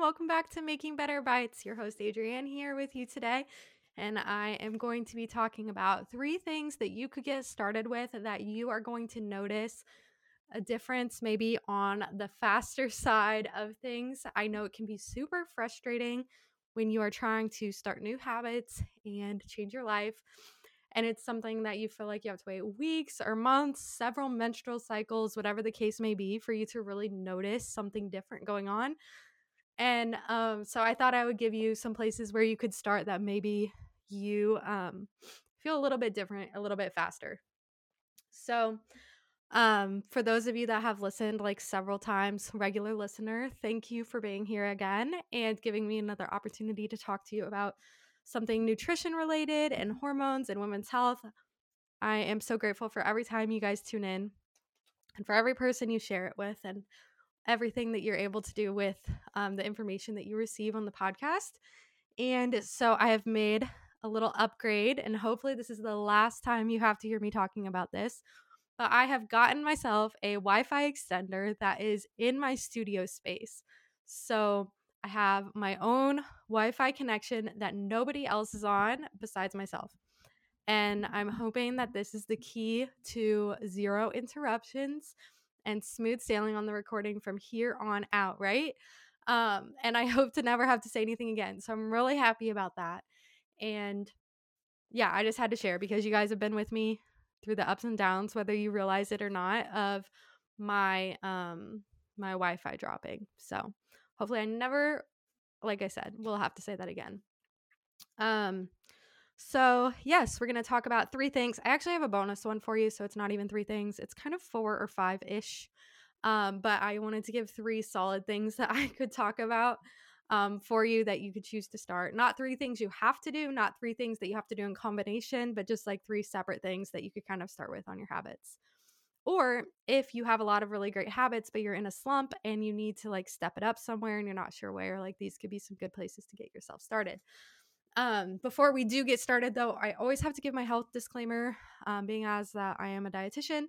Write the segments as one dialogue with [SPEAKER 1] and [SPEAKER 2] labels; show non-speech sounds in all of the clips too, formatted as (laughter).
[SPEAKER 1] welcome back to Making Better Bites. Your host, Adrienne, here with you today. And I am going to be talking about three things that you could get started with that you are going to notice a difference maybe on the faster (laughs) side of things. I know it can be super frustrating when you are trying to start new habits and change your life. And it's something that you feel like you have to wait weeks or months, several menstrual cycles, whatever the case may be, for you to really notice something different going on. And um, so I thought I would give you some places where you could start that maybe you um, feel a little bit different, a little bit faster. So, um, for those of you that have listened like several times, regular listener, thank you for being here again and giving me another opportunity to talk to you about something nutrition related and hormones and women's health. I am so grateful for every time you guys tune in and for every person you share it with and everything that you're able to do with um, the information that you receive on the podcast. And so I have made a little upgrade, and hopefully, this is the last time you have to hear me talking about this. But I have gotten myself a Wi Fi extender that is in my studio space. So I have my own Wi Fi connection that nobody else is on besides myself. And I'm hoping that this is the key to zero interruptions and smooth sailing on the recording from here on out, right? Um, and I (laughs) hope to never have to say anything again. So I'm really happy about that. And yeah, I just had to share because you guys have been with me through the ups and downs, whether you realize it or not, of my um my Wi-Fi dropping. So hopefully I never, like I said, we'll have to say that again. Um so, yes, we're going to talk about three things. I actually have a bonus one for you, so it's not even three things. It's kind of four or five ish. Um, but I wanted to give three solid things that (laughs) I could talk about um, for you that you could choose to start. Not three things you have to do, not three things that you have to do in combination, but just like three separate things that you could kind of start with on your habits. Or if you have a lot of really great habits, but you're in a slump and you need to like step it up somewhere and you're not sure where, like these could be some good places to get yourself started. Um, before we do get started, though, I always have to give my health disclaimer, um, being as that I am a dietitian.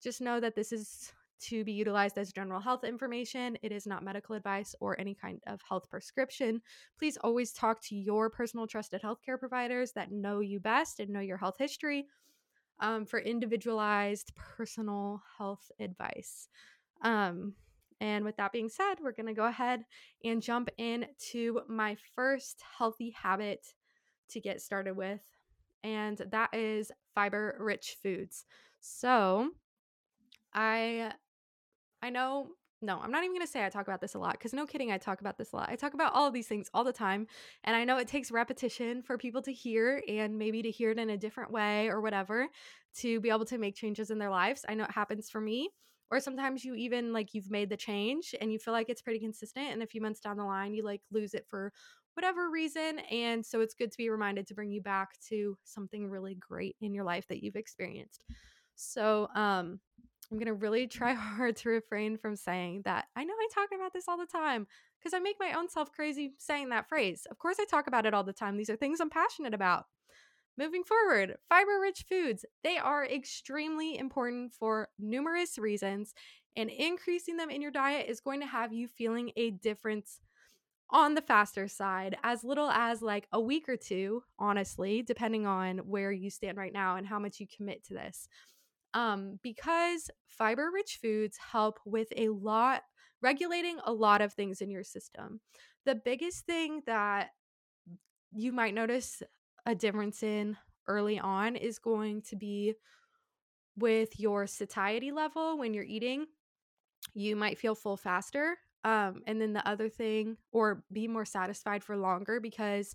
[SPEAKER 1] Just know that this is to be utilized as general health information. It is not medical advice or any kind of health prescription. Please always talk to your personal trusted healthcare providers that know you best and know your health history um, for individualized personal health advice. Um, and with that being said, we're going to go ahead and jump into my first healthy habit to get started with, and that is fiber rich foods. So, I I know no, I'm not even going to say I talk about this a lot because no kidding, I talk about this a lot. I talk about all of these things all the time. And I know it takes repetition for people to hear and maybe to hear it in a different way or whatever to be able to make changes in their lives. I know it happens for me. Or sometimes you even like you've made the change and you feel like it's pretty consistent. And a few months down the line, you like lose it for whatever reason. And so it's good to be reminded to bring you back to something really great in your life that you've experienced. So, um, I'm going to really try (laughs) hard to refrain from saying that. I know I talk about this all the time because I make my own self crazy saying that phrase. Of course, I talk about it all the time. These are things I'm passionate about. Moving forward, fiber rich foods, they are extremely important for numerous reasons, and increasing them in your diet is going to have you feeling a difference on the faster side, as little as like a week or two, honestly, depending on where you stand right now and how much you commit to this um, because fiber rich foods help with a lot, regulating a lot of things in your system. The biggest thing that you might notice a difference in early on is going to be with your satiety level when you're eating. You might feel full faster. Um, and then the other thing, or be more satisfied for longer because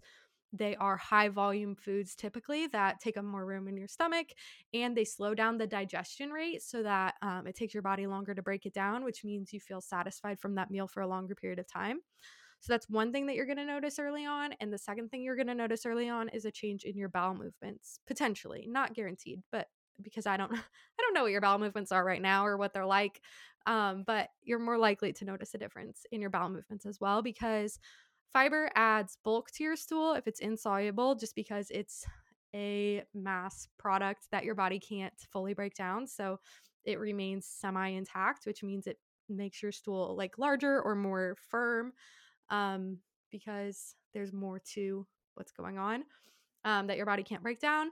[SPEAKER 1] they are high volume foods typically that take up more room in your stomach and they slow down the digestion rate so that um, it takes your body longer to break it down, which means you feel satisfied from that meal for a longer period of time. So that's one thing that you're going to notice early on. And the second thing you're going to notice early on is a change in your bowel movements, potentially, not guaranteed, but because I don't (laughs) I don't know what your bowel movements are right now or what they're like. Um, but you're more likely to notice a difference in your bowel movements as well because Fiber adds bulk to your stool if it's insoluble, just because it's a mass product that your body can't fully break down. So it remains semi intact, which means it makes your stool like larger or more firm. Um, because there's more to what's going on um, that your body can't break down.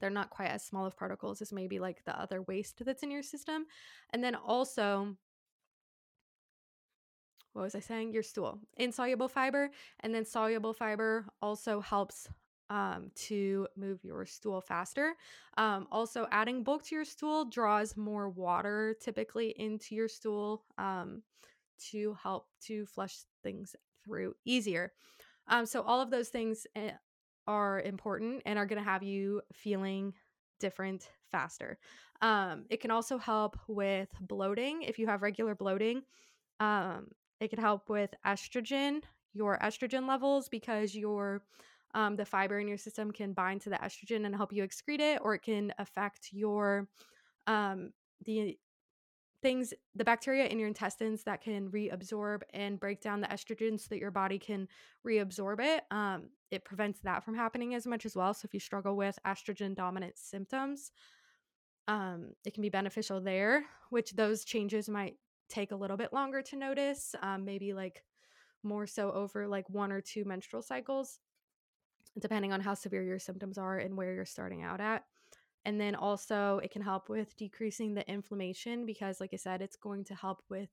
[SPEAKER 1] They're not quite as small of particles as maybe like the other waste that's in your system. And then also, what was I saying? Your stool, insoluble fiber. And then soluble fiber also helps um, to move your stool faster. Um, also, adding bulk to your stool draws more water typically into your stool um, to help to flush things through easier. Um, so, all of those things eh, are important and are going to have you feeling different faster. Um, it can also help with bloating if you have regular bloating. Um, it can help with estrogen, your estrogen levels, because your um, the fiber in your system can bind to the estrogen and help you excrete it, or it can affect your um, the things, the bacteria in your intestines that can reabsorb and break down the estrogen so that your body can reabsorb it. Um, it prevents that from happening as much as well. So if you struggle with estrogen dominant symptoms, um, it can be beneficial there, which those changes might take a little bit longer to notice, um, maybe like more so over like one or two menstrual cycles, depending on how severe your symptoms are and where you're starting out at. And then also, it can help with decreasing the inflammation because, like I said, it's going to help with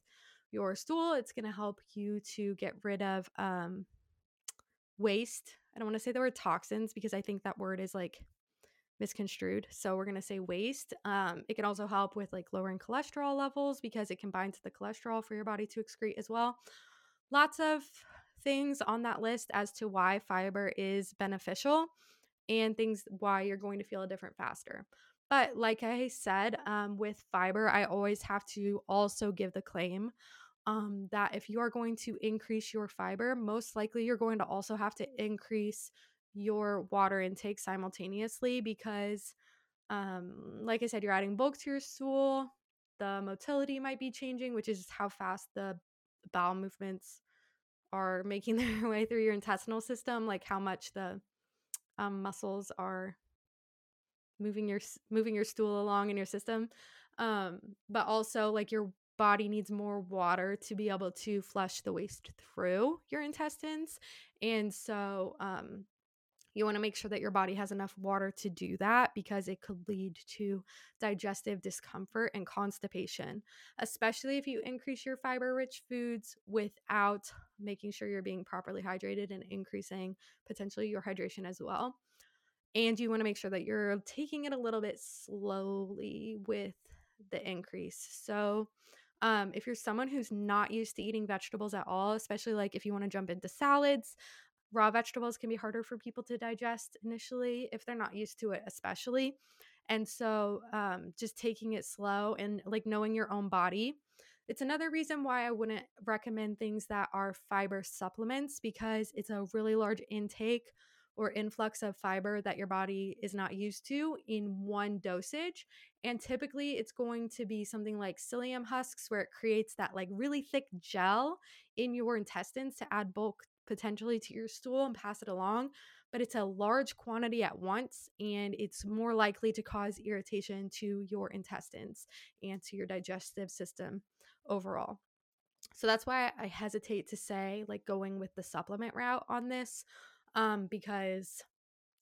[SPEAKER 1] your stool. It's going to help you to get rid of um, waste. I don't want to say the word toxins because I think that word is like misconstrued. So we're going to say waste. Um, it can also help with like lowering cholesterol levels because it to the cholesterol for your body to excrete as well. Lots of things on that list as to why fiber is beneficial and things why you're going to feel a different faster. But like I said, um, with fiber, I always have to also give the claim um, that if you are going to increase your fiber, most likely you're going to also have to increase your water intake simultaneously because, um, like I said, you're adding bulk to your stool. The motility might be changing, which is how fast the bowel movements are making (laughs) their way through your intestinal system, like how much the um, muscles are moving your moving your stool along in your system um, but also like your body needs more water to be able to flush the waste through your intestines and so um, you want to make sure that your body has enough water to do that because it could lead to digestive discomfort and constipation, especially if you increase your fiber rich foods without making sure you're being properly hydrated and increasing potentially your hydration as well. And you want to make sure that you're taking it a little bit slowly with the increase. So, um, if you're someone who's not used to eating vegetables at all, especially like if you want to jump into salads, raw vegetables can be harder for people to digest initially if they're not used to it, especially. And so, um, just taking it slow and like knowing your own body. It's another reason why I wouldn't recommend things that are fiber supplements because it's a really large intake or influx of fiber that your body is not used to in one dosage. And typically it's going to be something like psyllium husks, where it creates that like really thick gel in your intestines to add bulk potentially to your stool and pass it along, but it's a large quantity at once and it's more likely to cause irritation to your intestines and to your digestive system overall. So that's why I hesitate to say like going with the supplement route on this um, because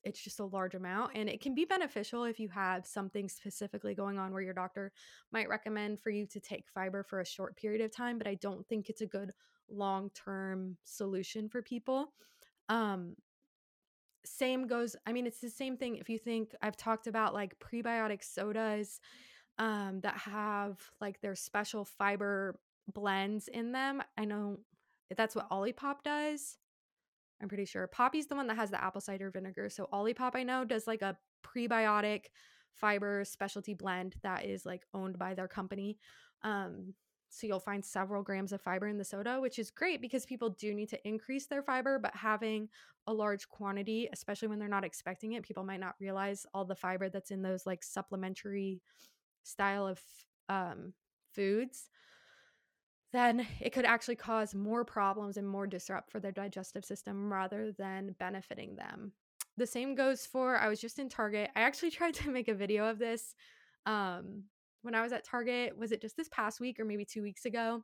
[SPEAKER 1] it's just a large amount and it can be beneficial if you have something specifically going on where your doctor might recommend for you to take fiber for a short period of time but i don't think it's a good long term solution for people. Um, same goes, I mean, it's the same thing if you think I've talked about like prebiotic sodas um, that have like their special fiber blends in them. I know that's what Olipop does. I'm pretty sure. Poppi's the one that has the apple cider vinegar. So Olipop, I know, does like a prebiotic fiber specialty blend that is like owned by their company. Um, so you'll find several grams of fiber in the soda, which is great because people do need to increase their fiber, but having a large quantity, especially when they're not expecting it, people might not realize all the fiber that's in those like supplementary style of um, foods. Then it could actually cause more problems and more disrupt for their digestive system rather than benefiting them. The same goes for I was just in Target. I actually (laughs) tried to make a video of this um, when I was at Target, was it just this past week or maybe two weeks ago?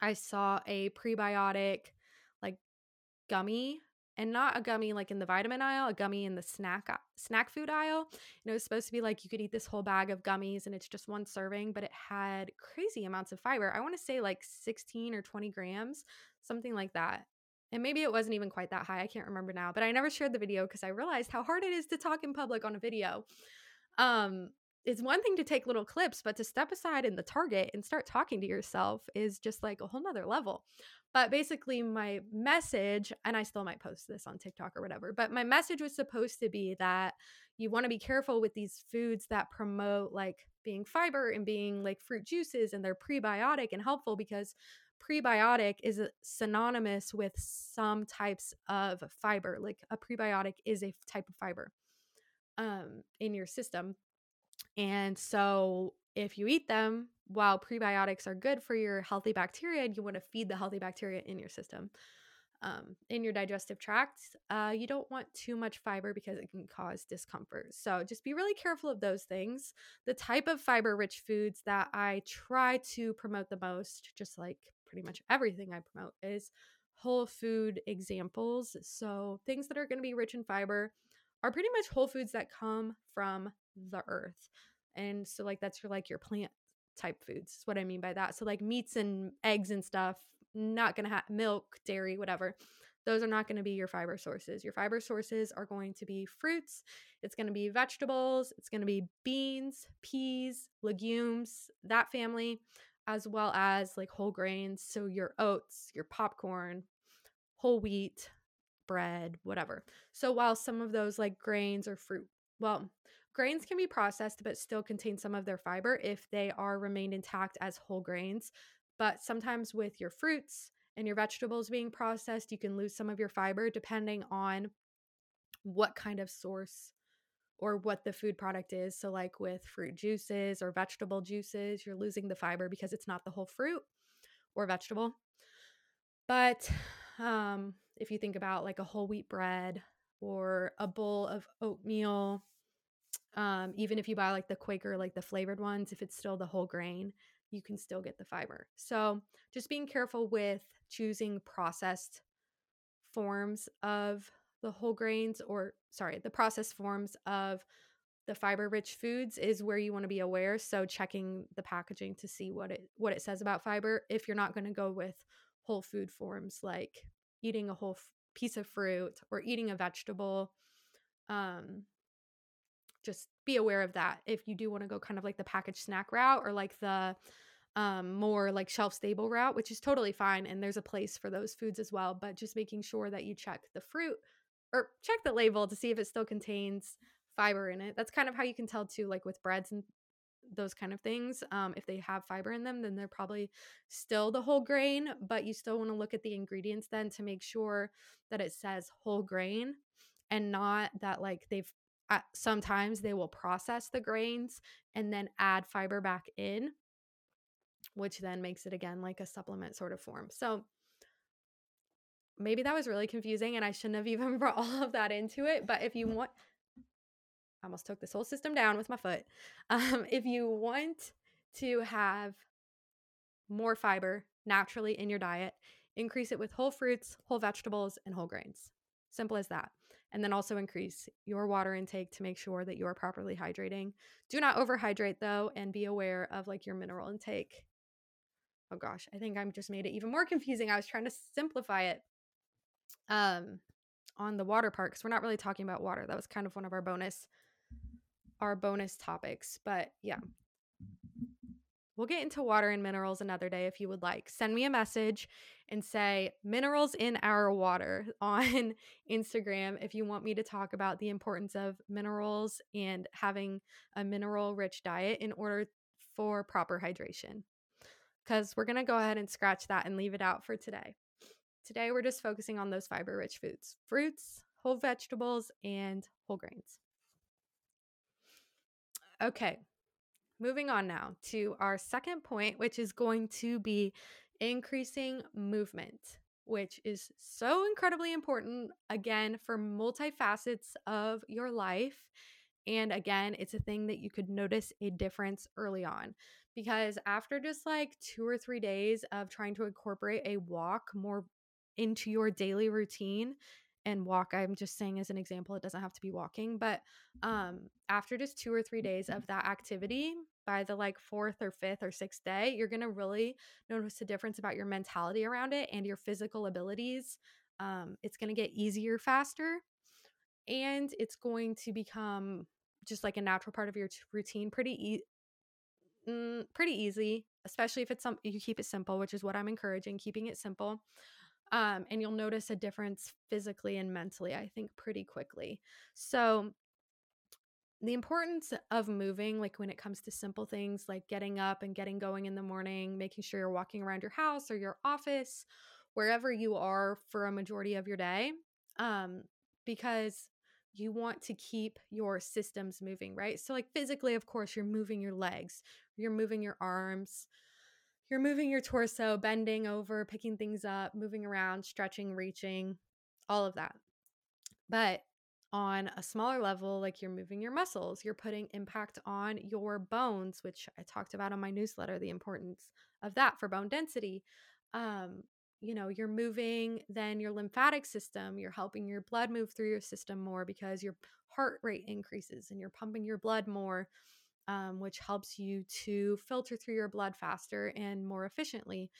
[SPEAKER 1] I saw a prebiotic like gummy and not a gummy like in the vitamin aisle, a gummy in the snack snack food aisle. And it was supposed to be like you could eat this whole bag of gummies and it's just one serving, but it had crazy amounts of fiber. I want to say like 16 or 20 grams, something like that. And maybe it wasn't even quite that high. I can't remember now, but I never shared the video because I realized how hard it is to talk in public on a video. Um, it's one thing to take little clips, but to step aside in the target and start talking to yourself is just like a whole nother level. But basically, my message, and I still might post this on TikTok or whatever, but my message was supposed to be that you want to be careful with these foods that promote like being fiber and being like fruit juices and they're prebiotic and helpful because prebiotic is synonymous with some types of fiber. Like a prebiotic is a type of fiber um, in your system. And so if you eat them, while prebiotics are good for your healthy bacteria, you want to feed the healthy bacteria in your system. Um, in your digestive tract, uh, you don't want too much fiber because it can cause discomfort. So just be really careful of those things. The type of fiber rich foods that I try to promote the most, just like pretty much everything I promote, is whole food examples. So things that are going to be rich in fiber are pretty much whole foods that come from the earth. And so like that's your like your plant type foods. Is what I mean by that. So like meats and eggs and stuff, not to have milk, dairy, whatever. Those are not going to be your fiber sources. Your fiber sources are going to be fruits, it's going to be vegetables, it's going to be beans, peas, legumes, that family, as well as like whole grains. So your oats, your popcorn, whole wheat, bread, whatever. So while some of those like grains or fruit, well, Grains can be processed but still contain some of their fiber if they are remained intact as whole grains. But sometimes with your fruits and your vegetables being processed, you can lose some of your fiber depending on what kind of source or what the food product is. So, like with fruit juices or vegetable juices, you're losing the fiber because it's not the whole fruit or vegetable. But um, if you think about like a whole wheat bread or a bowl of oatmeal um, even if you buy like the Quaker, like the flavored ones, if it's still the whole grain, you can still get the fiber. So just being careful with choosing processed forms of the whole grains or sorry, the processed forms of the fiber rich foods is where you want to be aware so checking the packaging to see what it what it says about fiber if you're not going to go with whole food forms like eating a whole f- piece of fruit or eating a vegetable um just be aware of that if you do want to go kind of like the packaged snack route or like the um, more like shelf stable route, which is totally fine. And there's a place for those foods as well. But just making sure that you check the fruit or check the label to see if it still contains fiber in it. That's kind of how you can tell too, like with breads and those kind of things. Um, if they have fiber in them, then they're probably still the whole grain, but you still want to look at the ingredients then to make sure that it says whole grain and not that like they've sometimes they will process the grains and then add fiber back in, which then makes it again like a supplement sort of form. So maybe that was really confusing and I shouldn't have even (laughs) brought all of that into it. But if you want, I almost took this whole system down with my foot. (laughs) Um, if you want to have more fiber naturally in your diet, increase it with whole fruits, whole vegetables, and whole grains. Simple as that and then also increase your water intake to make sure that you are properly hydrating. Do not overhydrate though, and be aware of like your mineral intake. Oh gosh, I think I'm just made it even more confusing. I was trying to simplify it um on the water part because we're not really talking about water. That was kind of one of our bonus our bonus topics. But yeah, We'll get into water and minerals another day if you would like. Send me a message and say minerals in our water (laughs) on Instagram if you want me to talk about the importance of minerals and having a mineral rich diet in order for proper hydration. Because we're going to go ahead and scratch that and leave it out for today. Today, we're just focusing on those fiber rich foods fruits, whole vegetables, and whole grains. Okay, moving on now to our second point, which is going to be increasing movement, which is so incredibly important, again, for multifacets of your life. And again, it's a thing that you could notice a difference early on because after just like two or three days of trying to incorporate a walk more into your daily routine and walk i'm just saying as an example it doesn't have to be walking but um after just two or three days of that activity by the like fourth or fifth or sixth day you're going to really notice a difference about your mentality around it and your physical abilities um, it's going to get easier faster and it's going to become just like a natural part of your t- routine pretty e- mm, pretty easy especially if it's some you keep it simple which is what i'm encouraging keeping it simple um, and you'll notice a difference physically and mentally i think pretty quickly. So the importance of moving like when it comes to simple things like getting up and getting going in the morning making sure you're walking around your house or your office wherever you are for a majority of your day um, because you want to keep your systems moving right? So like physically of course you're moving your legs you're moving your arms you're moving your torso bending over picking things up moving around stretching reaching all of that. But on a smaller level, like you're moving your muscles, you're putting impact on your bones, which I talked about on my newsletter, the importance of that for bone density. Um, you know, you're moving then your lymphatic system, you're helping your blood move through your system more because your heart rate increases and you're pumping your blood more, um, which helps you to filter through your blood faster and more efficiently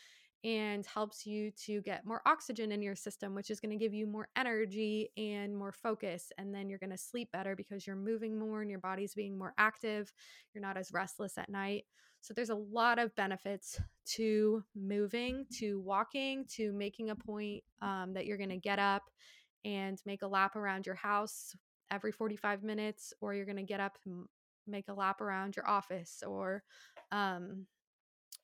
[SPEAKER 1] and helps you to get more oxygen in your system, which is going to give you more energy and more focus. And then you're going to sleep better because you're moving more and your body's being more active. You're not as restless at night. So there's a lot of benefits to moving, to walking, to making a point um, that you're going to get up and make a lap around your house every 45 minutes, or you're going to get up and make a lap around your office or um,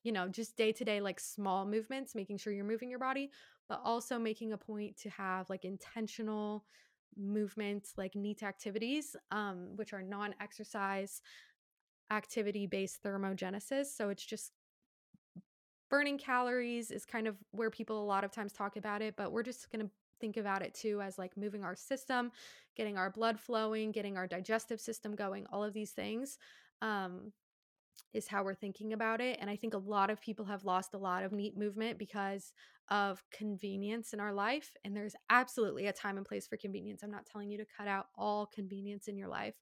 [SPEAKER 1] you know, just day to day, like small movements, making sure you're moving your body, but also making a point to have like intentional movements, like NEAT activities, um, which are non exercise activity based thermogenesis. So it's just burning calories is kind of where people a lot of times talk about it, but we're just going to think about it too as like moving our system, getting our blood flowing, getting our digestive system going, all of these things. Um, is how we're thinking about it. And I think a lot of people have lost a lot of NEAT movement because of convenience in our life. And there's absolutely a time and place for convenience. I'm not telling you to cut out all convenience in your life.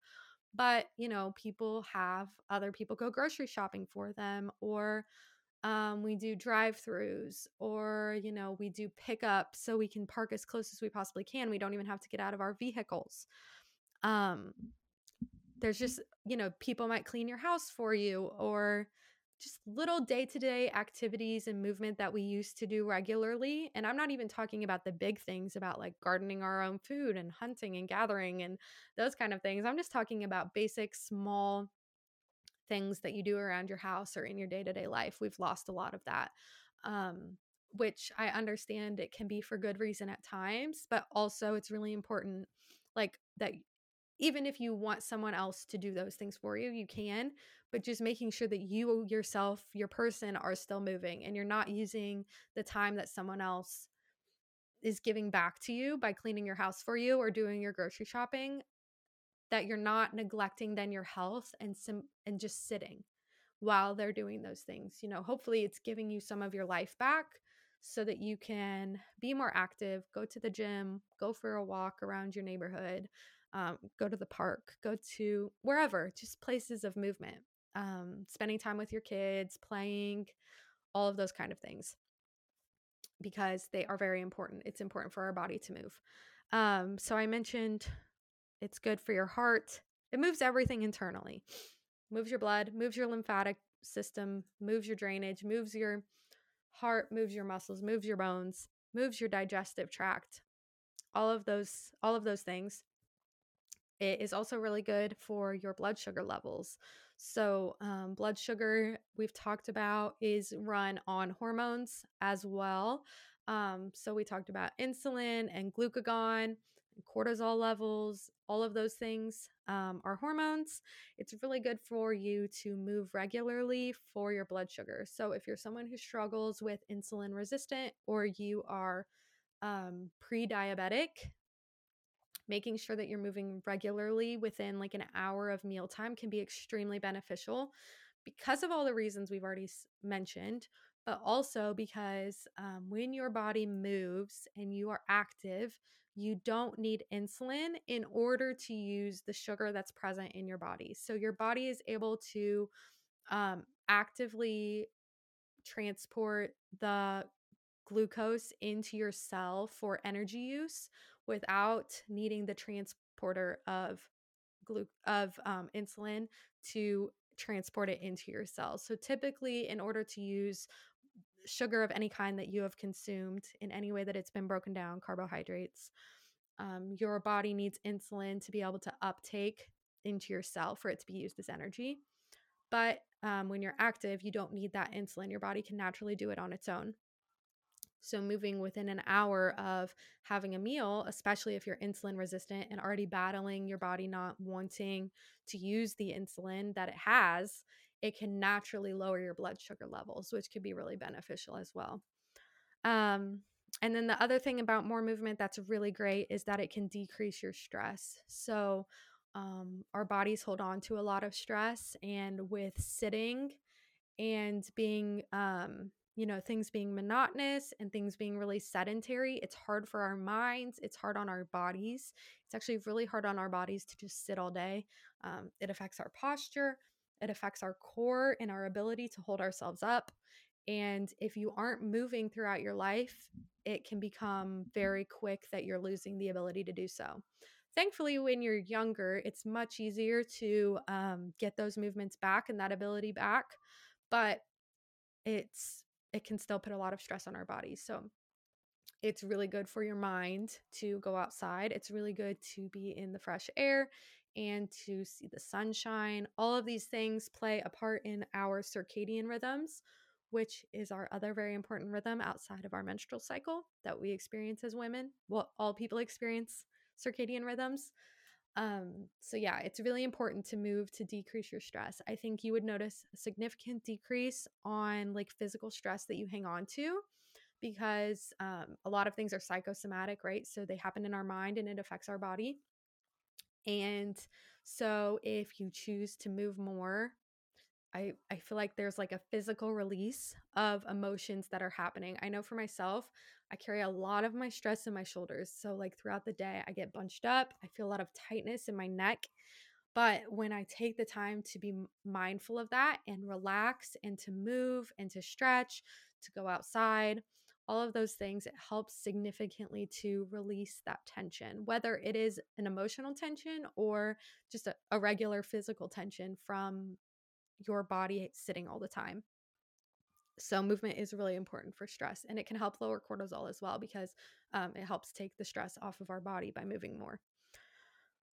[SPEAKER 1] But, you know, people have other people go grocery shopping for them, or um, we do drive throughs, or, you know, we do pickup so we can park as close as we possibly can. We don't even have to get out of our vehicles. Um, there's just, you know, people might clean your house for you or just little day to day activities and movement that we used to do regularly. And I'm not even talking about the big things about like gardening our own food and hunting and gathering and those kind of things. I'm just talking about basic, small things that you do around your house or in your day to day life. We've lost a lot of that. Um, which I understand it can be for good reason at times, but also it's really important like that even if you want someone else to do those things for you, you can, but just making sure that you yourself, your person are still moving and you're not using the time that someone else is giving back to you by cleaning your house for you or doing your grocery shopping that you're not neglecting then your health and sim- and just sitting while they're doing those things. You know, hopefully it's giving you some of your life back so that you can be more active, go to the gym, go for a walk around your neighborhood, um, go to the park, go to wherever, just places of movement, um, spending time with your kids, playing, all of those kind of things because they are very important. It's important for our body to move. Um, so I mentioned it's good for your heart. It moves everything internally. Moves your blood, moves your lymphatic system, moves your drainage, moves your heart, moves your muscles, moves your bones, moves your digestive tract. All of those all of those things it is also really good for your blood sugar levels. So, um, blood sugar, we've talked about, is run on hormones as well. Um, so, we talked about insulin and glucagon, cortisol levels, all of those things um, are hormones. It's really good for you to move regularly for your blood sugar. So, if you're someone who struggles with insulin resistant or you are um, pre diabetic, making sure that you're moving regularly within like an hour of mealtime can be extremely beneficial because of all the reasons we've already mentioned, but also because um, when your body moves and you are active, you don't need insulin in order to use the sugar that's present in your body. So your body is able to um, actively transport the glucose into your cell for energy use without needing the transporter of glu- of um, insulin to transport it into your cells. So typically in order to use sugar of any kind that you have consumed in any way that it's been broken down, carbohydrates, um, your body needs insulin to be able to uptake into your cell for it to be used as energy. But um, when you're active, you don't need that insulin. Your body can naturally do it on its own. So, moving within an hour of having a meal, especially if you're insulin resistant and already battling your body not wanting to use the insulin that it has, it can naturally lower your blood sugar levels, which could be really beneficial as well. Um, and then the other thing about more movement that's really great is that it can decrease your stress. So, um, our bodies hold on to a lot of stress, and with sitting and being um, you know, things being monotonous and things being really sedentary, it's hard for our minds. It's hard on our bodies. It's actually really hard on our bodies to just sit all day. Um, it affects our posture, it affects our core and our ability to hold ourselves up. And if you aren't moving throughout your life, it can become very quick that you're losing the ability to do so. Thankfully, when you're younger, it's much easier to um, get those movements back and that ability back. But it's it can still put a lot of stress on our bodies. So it's really good for your mind to go outside. It's really good to be in the fresh air and to see the sunshine. All of these things play a part in our circadian rhythms, which is our other very important rhythm outside of our menstrual cycle that we experience as women. Well, all people experience circadian rhythms. Um, so yeah, it's really important to move to decrease your stress. I think you would notice a significant decrease on like physical stress that you hang on to because um, a lot of things are psychosomatic, right? So they happen in our mind and it affects our body. And so if you choose to move more, I, I feel like there's like a physical release of emotions that are happening. I know for myself, I carry a lot of my stress in my shoulders. So, like throughout the day, I get bunched up. I feel a lot of tightness in my neck. But when I take the time to be mindful of that and relax and to move and to stretch, to go outside, all of those things, it helps significantly to release that tension, whether it is an emotional tension or just a, a regular physical tension from your body sitting all the time. So, movement is really important for stress and it can help lower cortisol as well because um, it helps take the stress off of our body by moving more.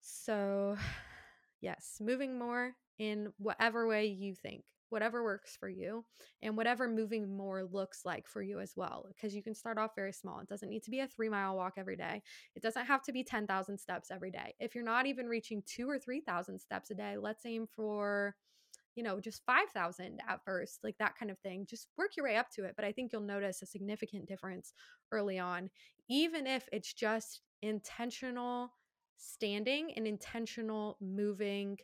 [SPEAKER 1] So, (sighs) yes, moving more in whatever way you think, whatever works for you, and whatever moving more looks like for you as well. Because you can start off very small. It doesn't need to be a three mile walk every day, it doesn't have to be 10,000 steps every day. If you're not even reaching two or 3,000 steps a day, let's aim for you know, just 5,000 at first, like that kind of thing. Just work your way up to it. But I think you'll notice a significant difference early on, even if it's just intentional standing and intentional moving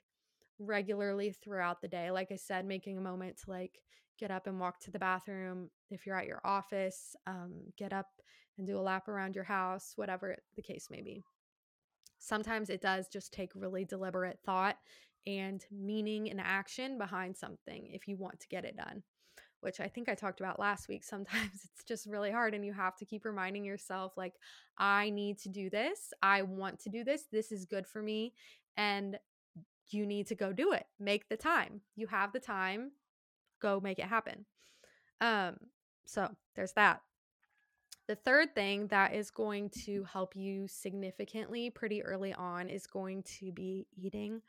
[SPEAKER 1] regularly throughout the day. Like I said, making a moment to like get up and walk to the bathroom. If you're at your office, um, get up and do a lap around your house, whatever the case may be. Sometimes it does just take really deliberate thought and meaning and action behind something if you want to get it done, which I think I talked about last week. Sometimes (laughs) it's just really hard, and you have to keep reminding yourself, like, I need to do this. I want to do this. This is good for me. And you need to go do it. Make the time. You have the time. Go make it happen. Um, so there's that. The third thing that is going to help you significantly pretty early on is going to be eating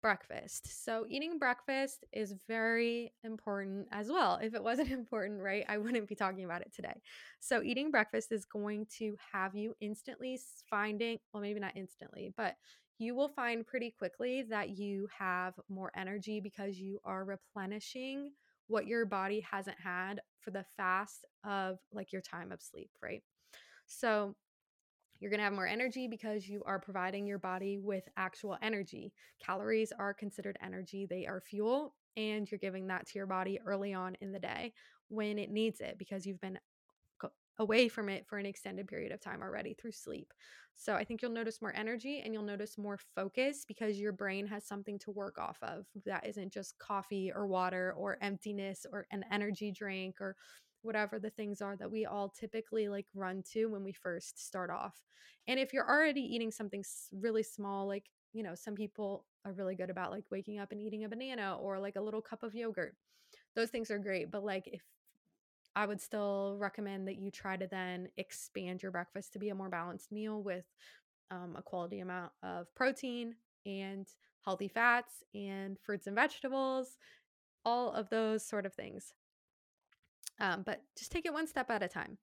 [SPEAKER 1] breakfast. So, eating breakfast is very important as well. If it wasn't (laughs) important, right, I wouldn't be talking about it today. So, eating breakfast is going to have you instantly finding, well, maybe not instantly, but you will find pretty quickly that you have more energy because you are replenishing what your body hasn't had for the fast of like your time of sleep, right? So, you're going to have more energy because you are providing your body with actual energy. Calories are considered energy, they are fuel. and you're giving that to your body early on in the day when it needs it because you've been away from it for an extended period of time already through sleep. So I think you'll notice more energy and you'll notice more focus because your brain has something to work off of that isn't just coffee or water or emptiness or an energy drink or whatever the things are that we all typically like run to when we first start off. And if you're already eating something really small like, you know, some people are really good about like waking up and eating a banana or like a little cup of yogurt. Those things are great, but like if I would still recommend that you try to then expand your breakfast to be a more balanced meal with um, a quality amount of protein and healthy fats and fruits and vegetables, all of those sort of things. Um, but just take it one step at a time.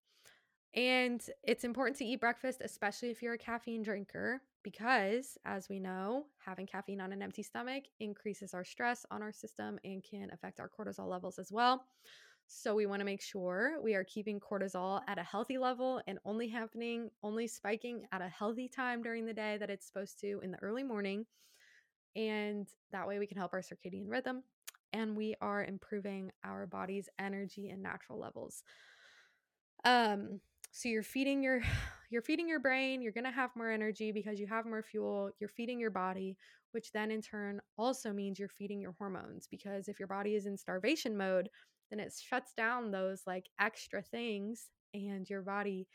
[SPEAKER 1] And it's important to eat breakfast, especially if you're a caffeine drinker, because as we know, having caffeine on an empty stomach increases our stress on our system and can affect our cortisol levels as well. So we want to make sure we are keeping cortisol at a healthy level and only happening, only spiking at a healthy time during the day that it's supposed to in the early morning. And that way we can help our circadian rhythm and we are improving our body's energy and natural levels. Um so you're feeding your (sighs) you're feeding your brain, you're going to have more energy because you have more fuel, you're feeding your body, which then in turn also means you're feeding your hormones because if your body is in starvation mode, then it shuts down those like extra things and your body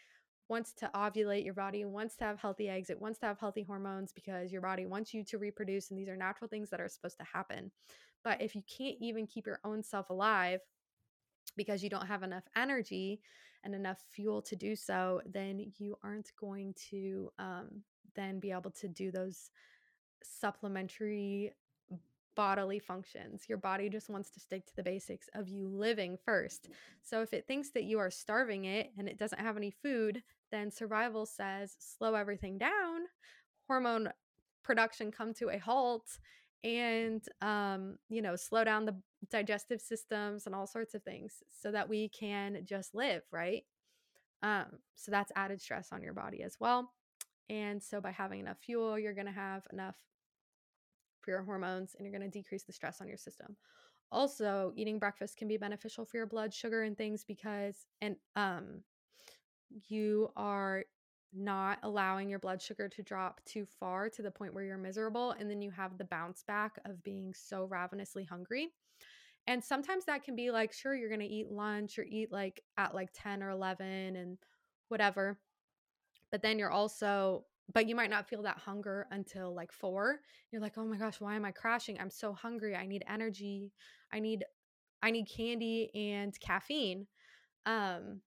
[SPEAKER 1] wants to ovulate your body wants to have healthy eggs it wants to have healthy hormones because your body wants you to reproduce and these are natural things that are supposed to happen but if you can't even keep your own self alive because you don't have enough energy and enough fuel to do so then you aren't going to um, then be able to do those supplementary bodily functions. Your body just wants to stick to the basics of you living first. So if it thinks that you are starving it and it doesn't have any food, then survival says slow everything down, hormone production come to a halt and um you know slow down the digestive systems and all sorts of things so that we can just live right um so that's added stress on your body as well and so by having enough fuel you're going to have enough for your hormones and you're going to decrease the stress on your system. Also, eating breakfast can be beneficial for your blood sugar and things because and um you are not allowing your blood sugar to drop too far to the point where you're miserable and then you have the bounce back of being so ravenously hungry. And sometimes that can be like sure you're going to eat lunch or eat like at like 10 or 11 and whatever. But then you're also but you might not feel that hunger until like four. You're like, oh my gosh, why am I crashing? I'm so hungry. I need energy. I need I need candy and caffeine. Um,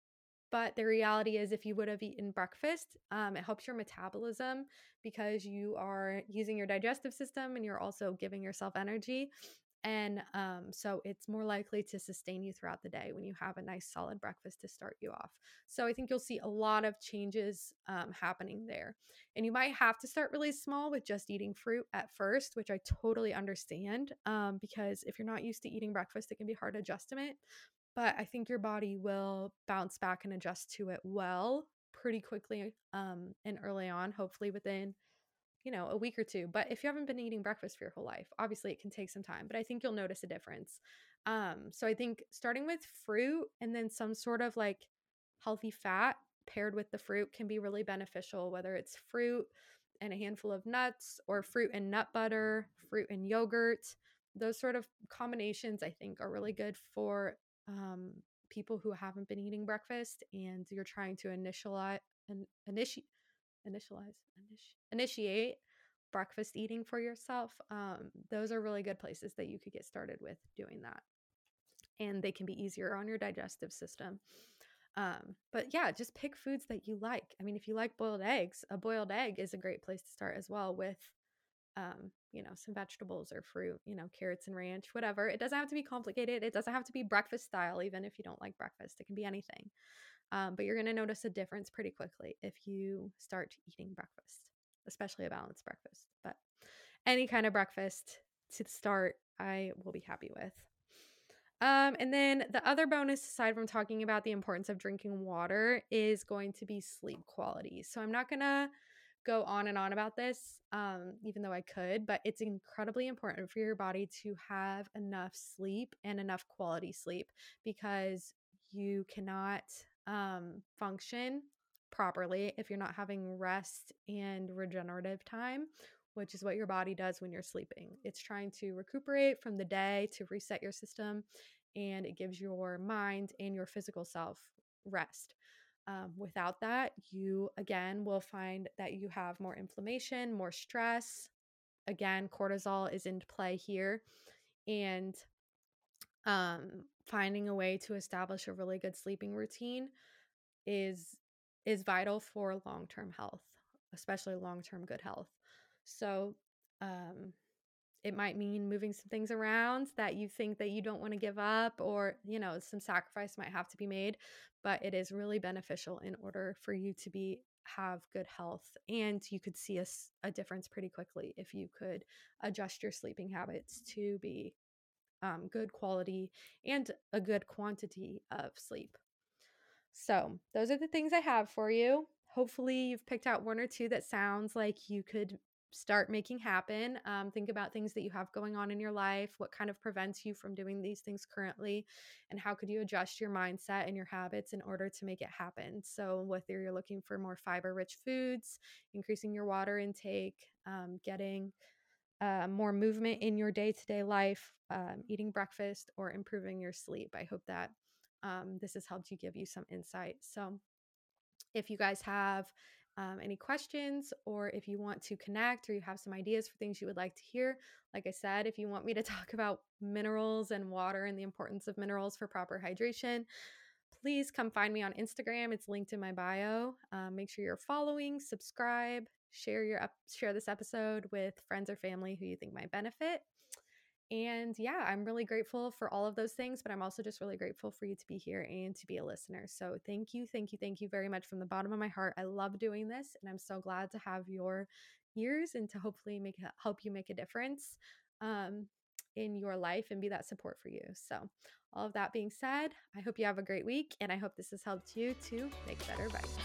[SPEAKER 1] but the reality is if you would have eaten breakfast, um, it helps your metabolism because you are using your digestive system and you're also giving yourself energy. And um, so it's more likely to sustain you throughout the day when you have a nice solid breakfast to start you off. So I think you'll see a lot of changes um, happening there. And you might have to start really small with just eating fruit at first, which I totally understand um, because if you're not used to eating breakfast, it can be hard to adjust to it. But I think your body will bounce back and adjust to it well pretty quickly um, and early on, hopefully within you know, a week or two. But if you haven't been eating breakfast for your whole life, obviously it can take some time, but I think you'll notice a difference. Um, so I think starting with fruit and then some sort of like healthy fat paired with the fruit can be really beneficial, whether it's fruit and a handful of nuts or fruit and nut butter, fruit and yogurt. Those sort of combinations I think are really good for um, people who haven't been eating breakfast and you're trying to initialize and initiate initialize initi- initiate breakfast eating for yourself um, those are really good places that you could get started with doing that. And they can be easier on your digestive system. Um, but yeah just pick foods that you like. I mean if you like boiled eggs a boiled egg is a great place to start as well with um, you know some vegetables or fruit you know carrots and ranch whatever it doesn't have to be complicated it doesn't have to be breakfast style even if you don't like breakfast it can be anything um, but you're going to notice a difference pretty quickly if you start eating breakfast, especially a balanced breakfast. But any kind of breakfast to start, I will be happy with. Um, and then the other bonus, aside from talking about the importance of drinking water, is going to be sleep quality. So I'm not going to go on and on about this, um, even though I could, but it's incredibly important for your body to have enough sleep and enough quality sleep because you cannot um, function properly if you're not having rest and regenerative time, which is what your body does when you're sleeping. It's trying to recuperate from the day to reset your system, and it gives your mind and your physical self rest. Um, without that, you again will find that you have more inflammation, more stress. Again, cortisol is in play here. And um, finding a way to establish a really good sleeping routine is is vital for long-term health, especially long-term good health. So, um, it might mean moving some things around that you think that you don't want to give up or you know some sacrifice might have to be made but it is really beneficial in order for you to be have good health and you could see a, a difference pretty quickly if you could adjust your sleeping habits to be um, good quality and a good quantity of sleep. So those are the things i have for you. Hopefully you've picked out one or two that sounds like you could start making happen. Um, think about things that you have going on in your life, what kind of prevents you from doing these things currently, and how could you adjust your mindset and your habits in order to make it happen. So, whether you're looking for more fiber rich foods, increasing your water intake, um, getting uh, more movement in your day to day life, um, eating breakfast, or improving your sleep. I hope that um, this has helped you give you some insight. So, if you guys have um, any questions or if you want to connect or you have some ideas for things you would like to hear. Like I said, if you want me to (laughs) talk about minerals and water and the importance of minerals for proper hydration, please come find me on Instagram. It's linked in my bio. Um, make sure you're following, subscribe, share your up, share this episode with friends or family who you think might benefit. And yeah, I'm really grateful for all of those things, but I'm also just really grateful for you to be here and to be a listener. So thank you, thank you, thank you very much from the bottom of my heart. I love doing this, and I'm so glad to have your ears and to hopefully make help you make a difference um, in your life and be that support for you. So, all of that being said, I hope you have a great week, and I hope this has helped you to make better bites.